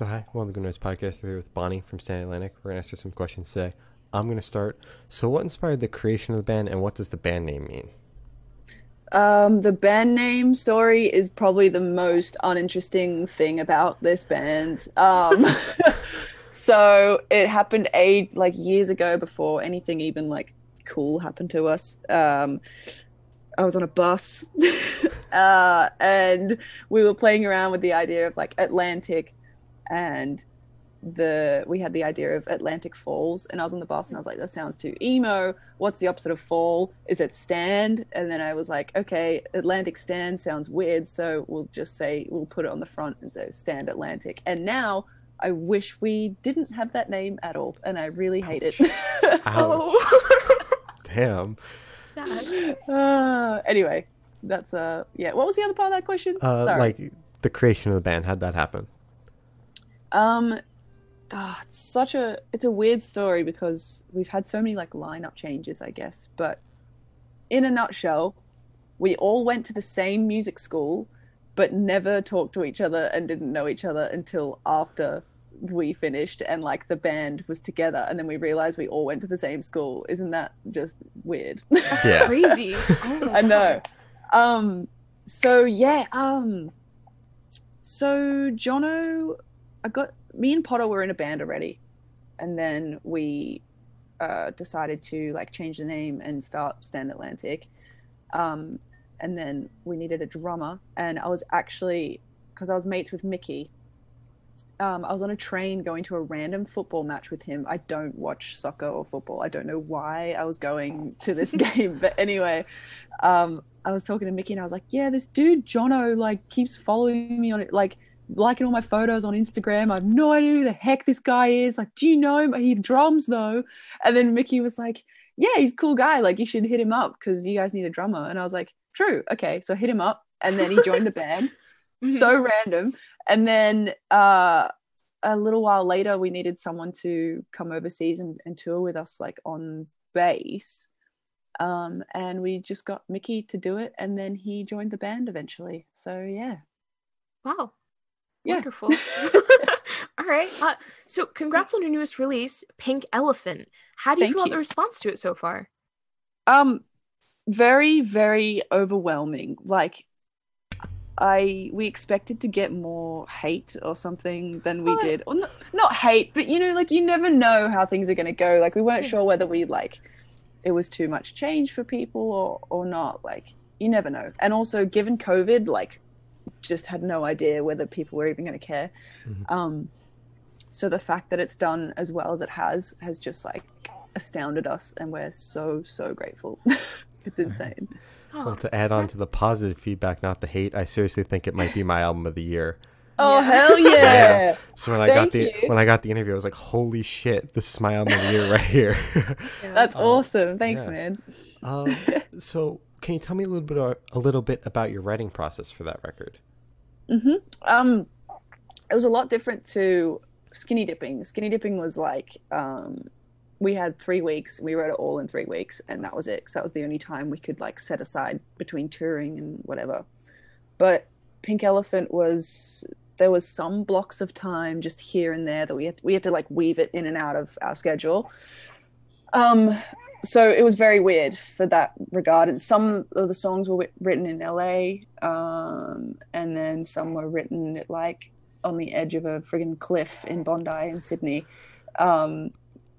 So hi, welcome to the Good Noise Podcast. Here with Bonnie from Stand Atlantic. We're gonna answer some questions today. I'm gonna start. So, what inspired the creation of the band, and what does the band name mean? Um, the band name story is probably the most uninteresting thing about this band. Um, so it happened a like years ago before anything even like cool happened to us. Um, I was on a bus, uh, and we were playing around with the idea of like Atlantic, and the we had the idea of Atlantic Falls, and I was on the bus and I was like, that sounds too emo. What's the opposite of fall? Is it stand? And then I was like, okay, Atlantic stand sounds weird, so we'll just say we'll put it on the front and say stand Atlantic. And now I wish we didn't have that name at all, and I really hate it. Ouch. Damn. Sad. uh, anyway, that's uh yeah. What was the other part of that question? Uh, Sorry. like the creation of the band. How'd that happen? Um, ah, it's such a it's a weird story because we've had so many like lineup changes, I guess. But in a nutshell, we all went to the same music school, but never talked to each other and didn't know each other until after we finished and like the band was together and then we realized we all went to the same school isn't that just weird That's Yeah. crazy. Oh I know. Um. So yeah. Um. So Jono, I got me and Potter were in a band already, and then we uh, decided to like change the name and start Stand Atlantic. Um, and then we needed a drummer, and I was actually because I was mates with Mickey. Um, I was on a train going to a random football match with him. I don't watch soccer or football. I don't know why I was going to this game, but anyway, um, I was talking to Mickey and I was like, "Yeah, this dude Jono like keeps following me on it, like liking all my photos on Instagram. I have no idea who the heck this guy is. Like, do you know him? He drums though." And then Mickey was like, "Yeah, he's a cool guy. Like, you should hit him up because you guys need a drummer." And I was like, "True, okay." So I hit him up, and then he joined the band. So random. And then uh, a little while later, we needed someone to come overseas and, and tour with us, like on bass um, and we just got Mickey to do it, and then he joined the band eventually. So yeah, Wow. Yeah. Wonderful. All right. Uh, so, congrats on your newest release, Pink Elephant. How do you Thank feel about the response to it so far? um, very very overwhelming. Like, I we expected to get more hate or something than we What? did, or not, not hate, but you know, like you never know how things are going to go. Like we weren't Yeah. sure whether we like it was too much change for people or or not. Like you never know. And also, given COVID, like just had no idea whether people were even going to care. Mhm. Um, so the fact that it's done as well as it has has just like astounded us, and we're so so grateful. it's insane. Oh, Well, to add on to the positive feedback, not the hate, I seriously think it might be my album of the year. Oh Yeah. hell yeah! Yeah. So when I got Thank the you. when I got the interview, I was like, "Holy shit, this is my album of the year right here." That's Um, awesome. Thanks, yeah. man. um, so, can you tell me a little bit a, little bit about your writing process for that record? hmm Um, it was a lot different to skinny dipping. Skinny dipping was like um, we had three weeks. We wrote it all in three weeks, and that was it. 'cause that was the only time we could like set aside between touring and whatever. But Pink Elephant was there was some blocks of time just here and there that we had we had to like weave it in and out of our schedule. Um, so it was very weird for that regard. And some of the songs were writ- written in LA, um, and then some were written like on the edge of a friggin' cliff in Bondi in Sydney. Um,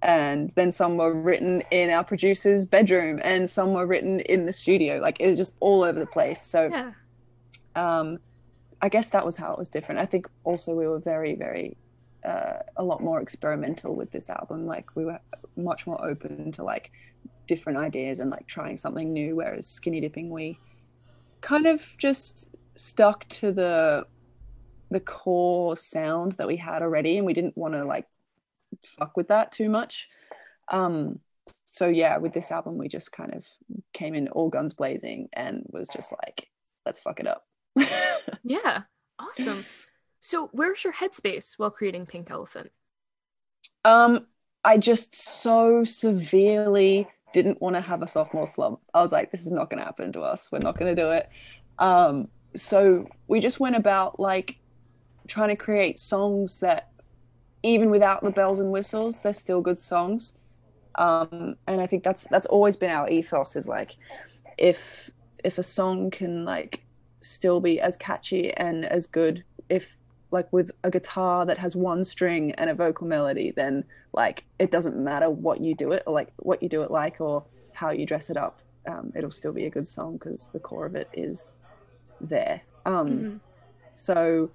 and then some were written in our producer's bedroom, and some were written in the studio. Like it was just all over the place. So yeah. um, I guess that was how it was different. I think also we were very, very uh, a lot more experimental with this album. Like we were much more open to like different ideas and like trying something new. Whereas Skinny Dipping, we kind of just stuck to the the core sound that we had already, and we didn't want to like fuck with that too much. Um, so yeah, with this album, we just kind of came in all guns blazing and was just like, let's fuck it up. Yeah. Awesome. So, where's your headspace while creating Pink Elephant? Um, I just so severely didn't want to have a sophomore slump. I was like, this is not going to happen to us. We're not going to do it. Um, so we just went about like trying to create songs that even without the bells and whistles, they're still good songs. Um, and I think that's that's always been our ethos is like if if a song can like still be as catchy and as good if like with a guitar that has one string and a vocal melody then like it doesn't matter what you do it or like what you do it like or how you dress it up um, it'll still be a good song because the core of it is there um, Mhm. so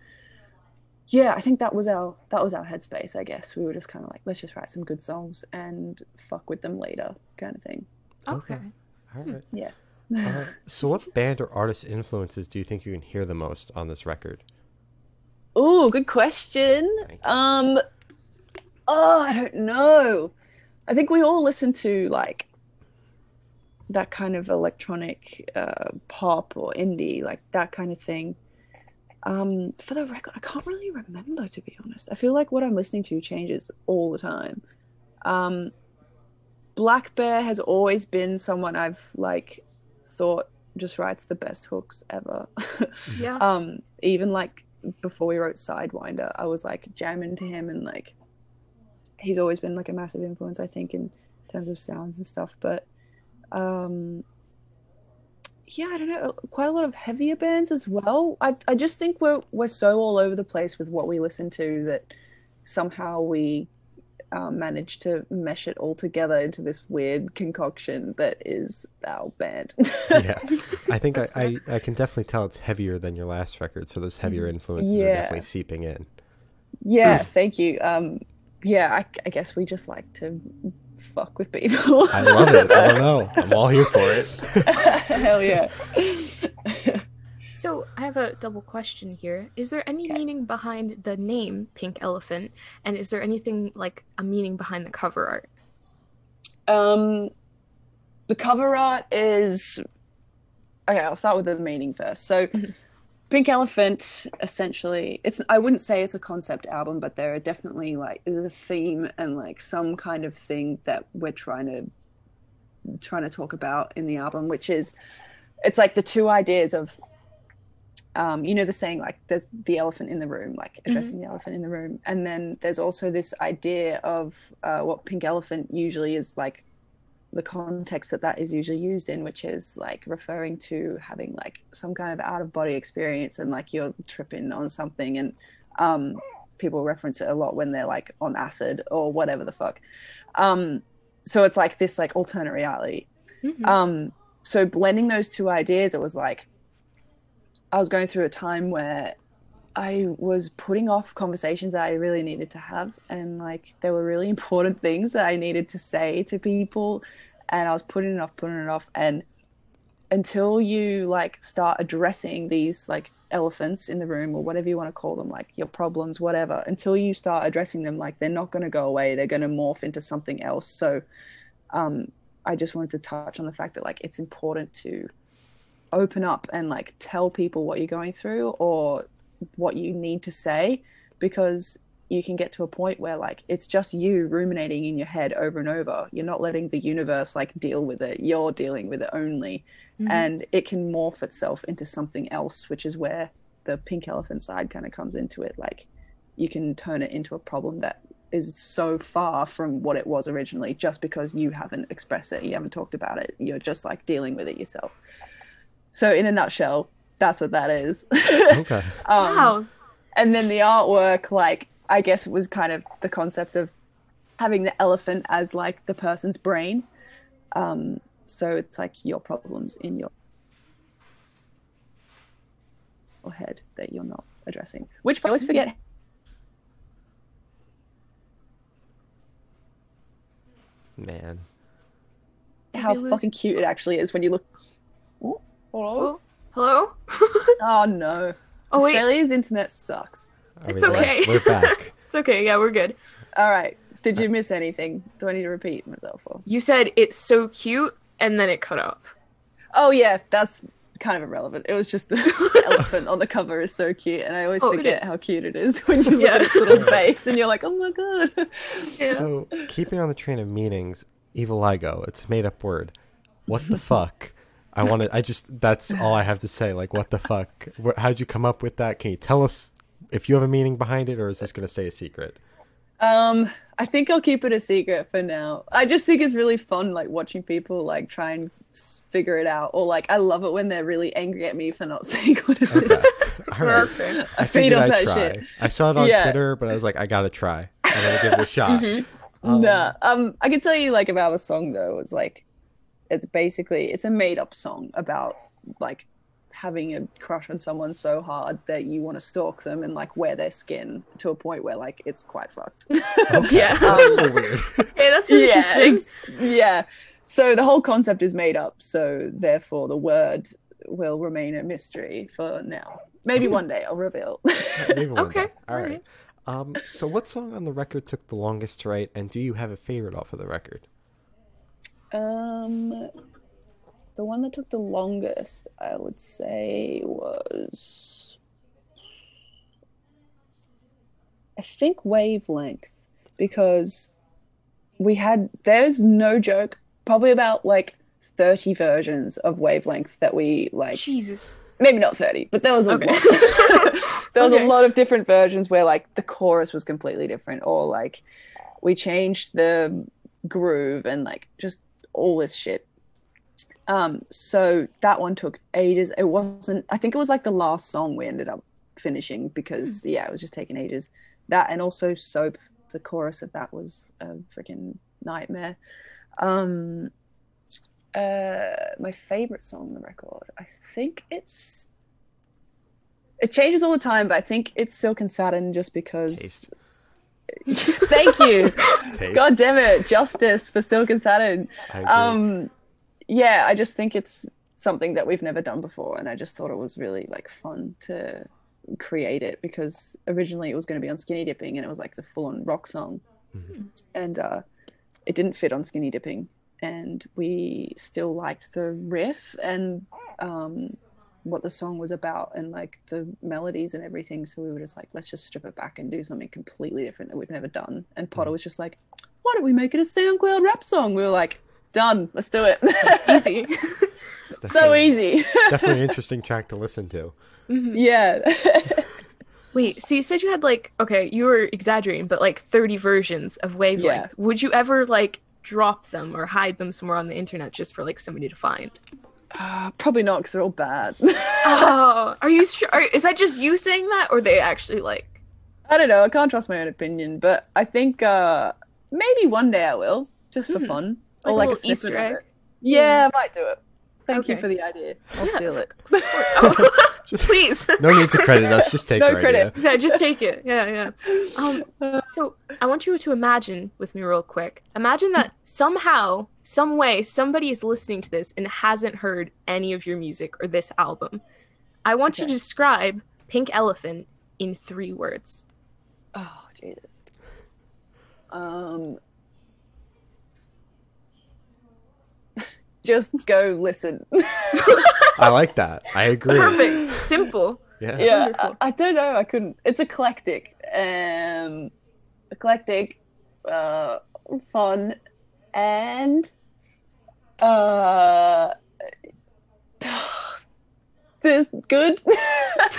yeah i think that was our that was our headspace i guess we were just kind of like let's just write some good songs and fuck with them later kind of thing Okay. Okay. All right. yeah Uh, so, what band or artist influences do you think you can hear the most on this record? Oh, good question. Um, oh, I don't know. I think we all listen to like that kind of electronic uh, pop or indie, like that kind of thing. Um, for the record, I can't really remember to be honest. I feel like what I'm listening to changes all the time. Um, blackbear has always been someone I've like thought just writes the best hooks ever. Yeah. um even like before we wrote sidewinder i was like jamming to him and like he's always been like a massive influence i think in terms of sounds and stuff but um yeah i don't know quite a lot of heavier bands as well. I, I just think we're we're so all over the place with what we listen to that somehow we um, manage to mesh it all together into this weird concoction that is our band yeah, I think I, I, I can definitely tell it's heavier than your last record, so those heavier influences are definitely seeping in. Yeah, thank you. Um, yeah, I, I guess we just like to fuck with people. I love it. I don't know. I'm all here for it. Hell yeah. So I have a double question here. Is there any Okay. meaning behind the name Pink Elephant? And is there anything like a meaning behind the cover art? um, the cover art is okay. I'll start with the meaning first. So, Mhm. Pink Elephant essentially, it's I wouldn't say it's a concept album, but there are definitely like there's a theme and like some kind of thing that we're trying to trying to talk about in the album, which is it's like the two ideas of um, you know the saying like there's the elephant in the room like addressing the elephant in the room. And then there's also this idea of uh, what pink elephant usually is like the context that that is usually used in which is like referring to having like some kind of out of body experience and like you're tripping on something. And um, people reference it a lot when they're like on acid or whatever the fuck. Um, so it's like this like alternate reality. Mhm. um so blending those two ideas it was like i was going through a time where i was putting off conversations that i really needed to have and like there were really important things that i needed to say to people and i was putting it off putting it off and until you like start addressing these like elephants in the room or whatever you want to call them like your problems whatever until you start addressing them like they're not going to go away they're going to morph into something else. So um I just wanted to touch on the fact that like it's important to open up and like tell people what you're going through or what you need to say because you can get to a point where like it's just you ruminating in your head over and over. You're not letting the universe like deal with it. You're dealing with it only. Mhm. And it can morph itself into something else, which is where the pink elephant side kind of comes into it. Like you can turn it into a problem that is so far from what it was originally just because you haven't expressed it, you haven't talked about it. You're just like dealing with it yourself. So in a nutshell, that's what that is. Okay. um, wow. and then the artwork like i guess it was kind of the concept of having the elephant as like the person's brain um so it's like your problems in your your head that you're not addressing which i always forget Man. How fucking cute it actually is when you look hello? Oh, hello? oh no Oh, wait. australia's internet sucks I It's we're- okay. We're back. It's okay. Yeah, we're good. all right did you uh, miss anything do i need to repeat myself or You said it's so cute, and then it cut out. Oh yeah, that's kind of irrelevant. It was just the elephant on the cover is so cute, and I always Oh, it forget is. how cute it is when you look Yeah. at its little face, and you're like, oh my god. Yeah. So, keeping on the train of meanings, Eviligo, it's a made up word. What the fuck? I want to, I just, that's all I have to say. Like, what the fuck? How'd you come up with that? Can you tell us if you have a meaning behind it, or is this going to stay a secret? Um, I think I'll keep it a secret for now. I just think it's really fun, like watching people like try and figure it out, or like I love it when they're really angry at me for not saying what it is. Okay. All right. Okay. I feed figured off I'd that try. shit. I saw it on Yeah. Twitter, but I was like, I gotta try. I'm gonna give it a shot. Um, nah, um, I can tell you like about the song though. It's like, it's basically it's a made up song about like having a crush on someone so hard that you want to stalk them and like wear their skin to a point where like it's quite fucked. Okay. Yeah. That's a little weird. Hey, that's interesting. it's- yeah. So the whole concept is made up. So therefore, the word will remain a mystery for now. Maybe one day I'll reveal. Maybe one Okay, day. All all right. right. Um, so what song on the record took the longest to write, and do you have a favorite off of the record? Um, the one that took the longest, I would say, was I think wavelength because we had there's no joke probably about like 30 versions of wavelength that we like Jesus. maybe not 30 but there was a Okay. lot there was Okay. a lot of different versions where like the chorus was completely different or like we changed the groove and like just all this shit. Um so that one took ages. It wasn't i think it was like the last song we ended up finishing because yeah it was just taking ages. That and also soap the chorus of that was a freaking nightmare. Um uh my favorite song on the record i think it's it changes all the time but i think it's silk and satin just because Taste. thank you. Taste. god damn it. Justice for silk and satin um yeah i just think it's something that we've never done before and i just thought it was really like fun to create it because originally it was going to be on skinny dipping and it was like the full-on rock song. Mhm. and uh it didn't fit on skinny dipping and we still liked the riff and um what the song was about and like the melodies and everything so we were just like let's just strip it back and do something completely different that we've never done and potter was just like why don't we make it a soundcloud rap song we were like done let's do it Easy. So easy definitely an interesting track to listen to. Mhm. yeah Wait, so you said you had like okay, you were exaggerating, but like 30 versions of wavelength. Would you ever like drop them or hide them somewhere on the internet just for like somebody to find? Uh, probably not because they're all bad oh, are you sure? Are, is that just you saying that, or they actually like? i don't know i can't trust my own opinion but i think uh maybe one day i will just for Mhm. fun Like or like a, little Easter egg? it. yeah i might do it thank you for the idea i'll Yeah, steal it Oh, Just please. no need to credit us. Just take No our credit. idea. Yeah, just take it. Yeah, yeah. Um, so I want you to imagine with me real quick. Imagine that somehow, some way, somebody is listening to this and hasn't heard any of your music or this album. I want you to describe Pink Elephant in three words. Oh Jesus. Um. Just go listen. I like that. I agree. Perfect. Simple. Yeah. yeah, I, I don't know. I couldn't. It's eclectic. Um, eclectic, uh, fun, and uh, this good.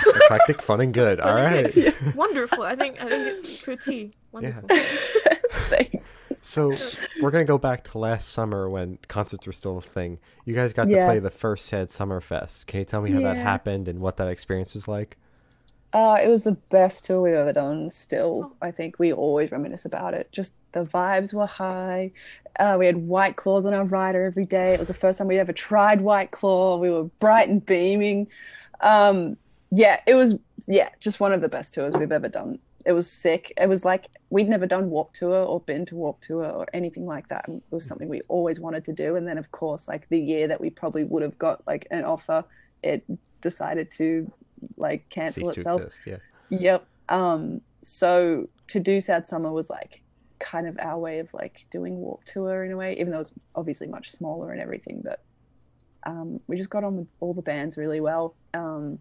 Eclectic, fun, and good. All right. Wonderful. I think I think it to a T. Wonderful. Thanks. So we're gonna go back to last summer when concerts were still a thing. You guys got to Yeah. play the first Sad Summer Fest. Can you tell me how that happened and what that experience was like? Uh, it was the best tour we've ever done. Still, I think we always reminisce about it. Just the vibes were high. Uh, we had White Claws on our rider every day. It was the first time we'd ever tried White Claw. We were bright and beaming. Um, yeah, it was yeah, just one of the best tours we've ever done. It was sick. It was like we'd never done Warped Tour or been to Warped Tour or anything like that. It was something we always wanted to do. And then of course, like the year that we probably would have got like an offer, it decided to like cancel Cease itself. exist. Yeah. Yep. Um, so to do Sad Summer was like kind of our way of like doing Warped Tour in a way, even though it's obviously much smaller and everything. But um, we just got on with all the bands really well. Um,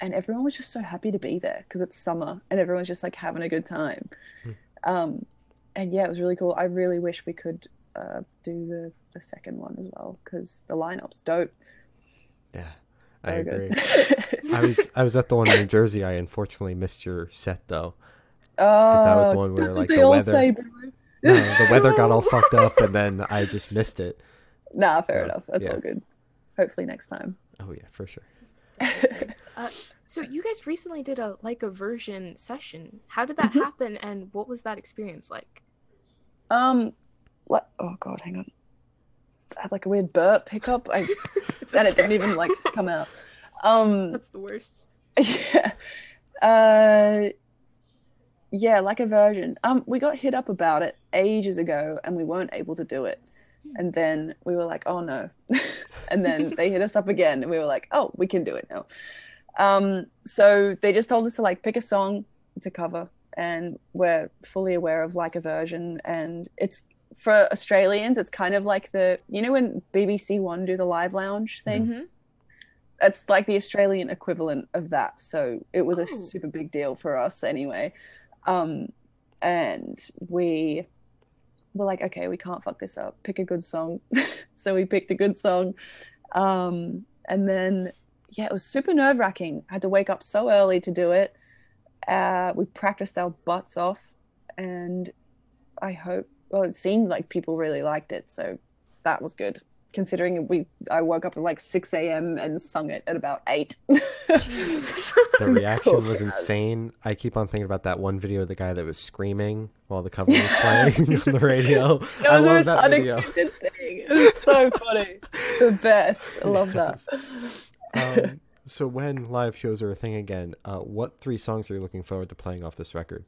and everyone was just so happy to be there because it's summer and everyone's just like having a good time. Hmm. Um, and yeah, it was really cool. I really wish we could uh, do the, the second one as well because the lineup's dope. Yeah. I agree. I was I was at the one in New Jersey. I unfortunately missed your set though. Because that was the one where, that's like, what they the all weather- say. No, the weather got all fucked up, and then I just missed it. Nah, fair So, enough. That's yeah. all good. Hopefully next time. Oh yeah, for sure. Uh, so you guys recently did a like a version session. How did that Mhm. happen, and what was that experience like? Um, what? Oh god, hang on. Had like a weird burp hiccup. I and it didn't even like come out. Um, That's the worst. yeah. Uh, yeah, like a version. Um, we got hit up about it ages ago, and we weren't able to do it. And then we were like, "Oh no!" and then they hit us up again, and we were like, "Oh, we can do it now." Um, so they just told us to like pick a song to cover, and we're fully aware of like a version, and it's for Australians. It's kind of like the you know when BBC One do the live lounge thing Mhm. it's like the Australian equivalent of that. So it was a Oh. super big deal for us anyway. Um, and we were like, okay, we can't fuck this up. Pick a good song. so we picked a good song. Um, and then, yeah, it was super nerve wracking. I had to wake up so early to do it. Uh, we practiced our butts off. And I hope, well, it seemed like people really liked it. So that was good. Considering we, I woke up at like 6 a.m. and sung it at about 8. The reaction was God. insane. I keep on thinking about that one video of the guy that was screaming while the cover was playing on the radio. That I was the love most that video. unexpected thing. It was so funny. the best. I love that. Um, so when live shows are a thing again, uh, what three songs are you looking forward to playing off this record?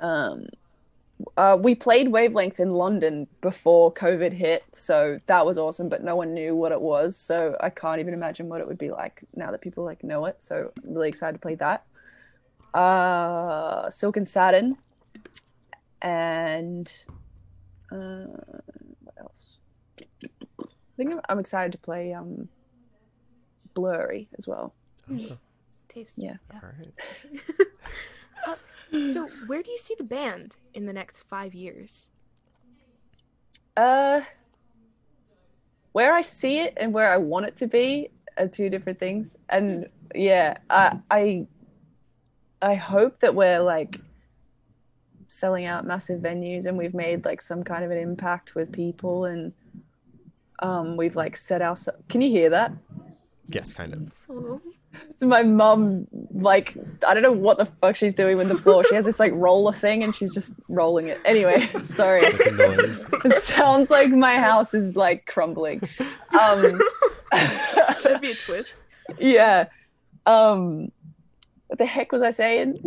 Um, uh, we played Wavelength in London before COVID hit, so that was awesome. But no one knew what it was, so I can't even imagine what it would be like now that people like know it. So I'm really excited to play that. Uh, Silk and Satin, and uh, what else? I think I'm, I'm excited to play um, Blurry as well. Oh, Taste. Yeah. all right. So where do you see the band in the next five years? Uh, where I see it and where I want it to be are two different things. And yeah, I I I hope that we're like selling out massive venues and we've made like some kind of an impact with people and um we've like set ourselves. Can you hear that? Yes, kind of. Just. So my mum, like, I don't know what the fuck she's doing with the floor. She has this like roller thing, and she's just rolling it. Anyway, sorry. Like a noise. It sounds like my house is like crumbling. Um, That'd be a twist. yeah. Um, what the heck was I saying?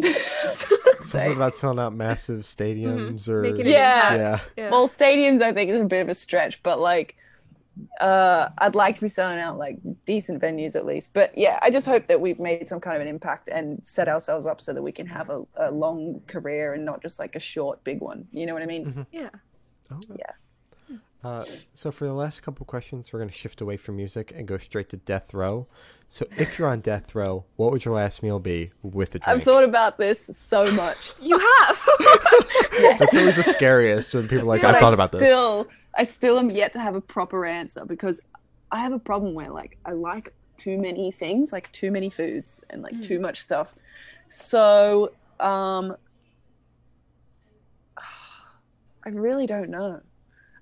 Something about selling out massive stadiums or Making an Yeah. Yeah. Yeah. well, stadiums I think is a bit of a stretch, but like, uh, I'd like to be selling out like decent venues at least. But yeah, I just hope that we've made some kind of an impact and set ourselves up so that we can have a, a long career and not just like a short big one. You know what I mean? yeah. Oh, Yeah. Uh, so for the last couple questions, we're going to shift away from music and go straight to death row. So if you're on death row, what would your last meal be with a drink? I've thought about this so much. You have. That's always the scariest when people are like, But I thought about this. I still am yet to have a proper answer because I have a problem where like I like too many things, like too many foods and like too much stuff. So, um, I really don't know.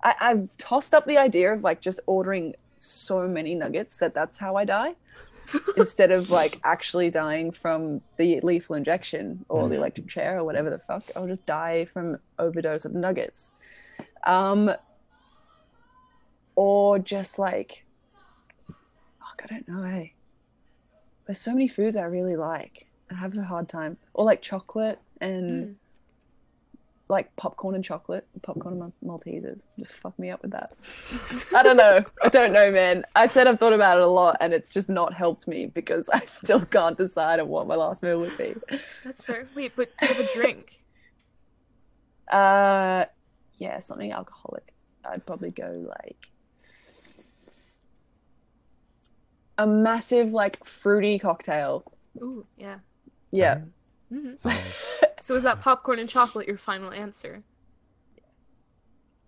I, I've tossed up the idea of like just ordering so many nuggets that that's how I die. Instead of like actually dying from the lethal injection or the electric chair or whatever the fuck, I'll just die from overdose of nuggets. Um, or just like, fuck, I don't know. Hey, there's so many foods I really like. I have a hard time. Or like chocolate and Mm. like popcorn and chocolate, popcorn and Mal- Maltesers. Just fuck me up with that. I don't know. I don't know, man. I said I've thought about it a lot, and it's just not helped me because I still can't decide on what my last meal would be. That's fair. Wait, but do you have a drink? Uh, yeah, something alcoholic. I'd probably go like a massive, like fruity cocktail. Ooh, yeah. Yeah, Um, So is that popcorn and chocolate your final answer?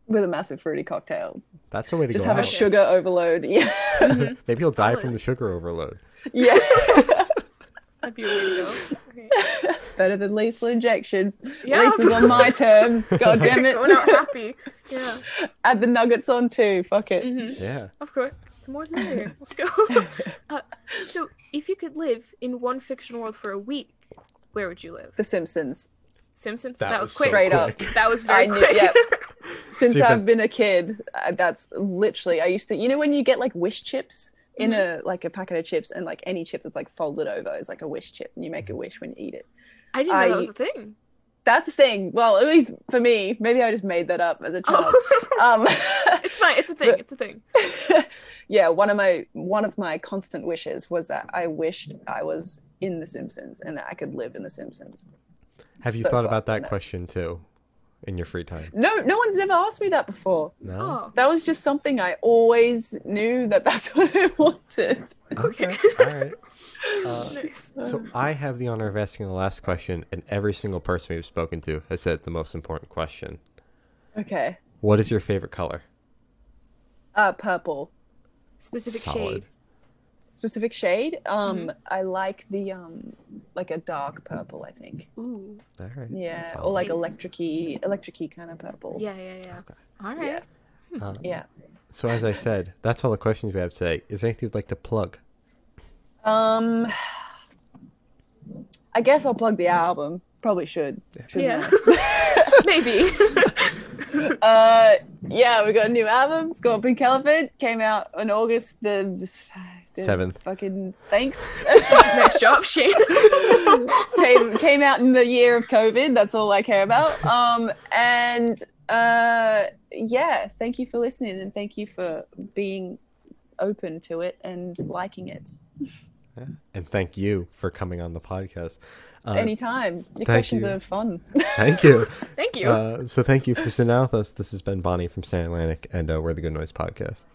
with a massive fruity cocktail. that's a way to Just go have a out. sugar overload. Yeah, Mhm. Maybe you'll die from the sugar overload. yeah. That'd be a way to go. Okay. better than lethal injection. Yeah. At least it's on my terms. God damn it. We're not happy. Yeah. Add the nuggets on too. Fuck it. hmm Yeah. Of course. The more the merrier. Let's go. uh, so, if you could live in one fictional world for a week, where would you live? The Simpsons. Simpsons. That That, was was quick. so Straight up. That was very I knew- quick. yep. Since So I've been a kid, uh, that's literally I used to. You know when you get like wish chips in a like a packet of chips, and like any chip that's like folded over is like a wish chip, and you make a wish when you eat it. I didn't know that was a thing. That's the thing. Well, at least for me, maybe I just made that up as a child. Oh. Um, it's fine. It's a thing. It's a thing. yeah, one of my one of my constant wishes was that I wished I was in The Simpsons and that I could live in The Simpsons. Have you So thought far, about that no. question too, in your free time? No, no one's ever asked me that before. No. Oh. That was just something I always knew that that's what I wanted. Okay. All right. Uh, Nice. so I have the honor of asking the last question, and every single person we've spoken to has said the most important question. Okay. What is your favorite color? Uh, purple. Specific Solid. shade. Specific shade. Um, I like the um, like a dark purple. I think. Ooh. All right. Yeah, Solid. or like Nice. electricy, electricy kind of purple. Yeah, yeah, yeah. Okay. All right. Yeah. Uh, Yeah. So as I said, that's all the questions we have today. Is there anything you'd like to plug? Um, I guess I'll plug the album. Probably should. shouldn't Yeah. Maybe. Uh, yeah, we got a new album. It's called Pink Elephant. Came out on August the, the Seventh. Fucking thanks. nice job, Shane. came came out in the year of COVID. That's all I care about. Um, and uh, yeah, thank you for listening and thank you for being open to it and liking it Yeah. And thank you for coming on the podcast. Uh, anytime. Your questions you. are fun. Thank you. Thank you. Uh, so thank you for sitting down with us. This has been Bonnie from Stand Atlantic, and uh, we're the Good Noise Podcast.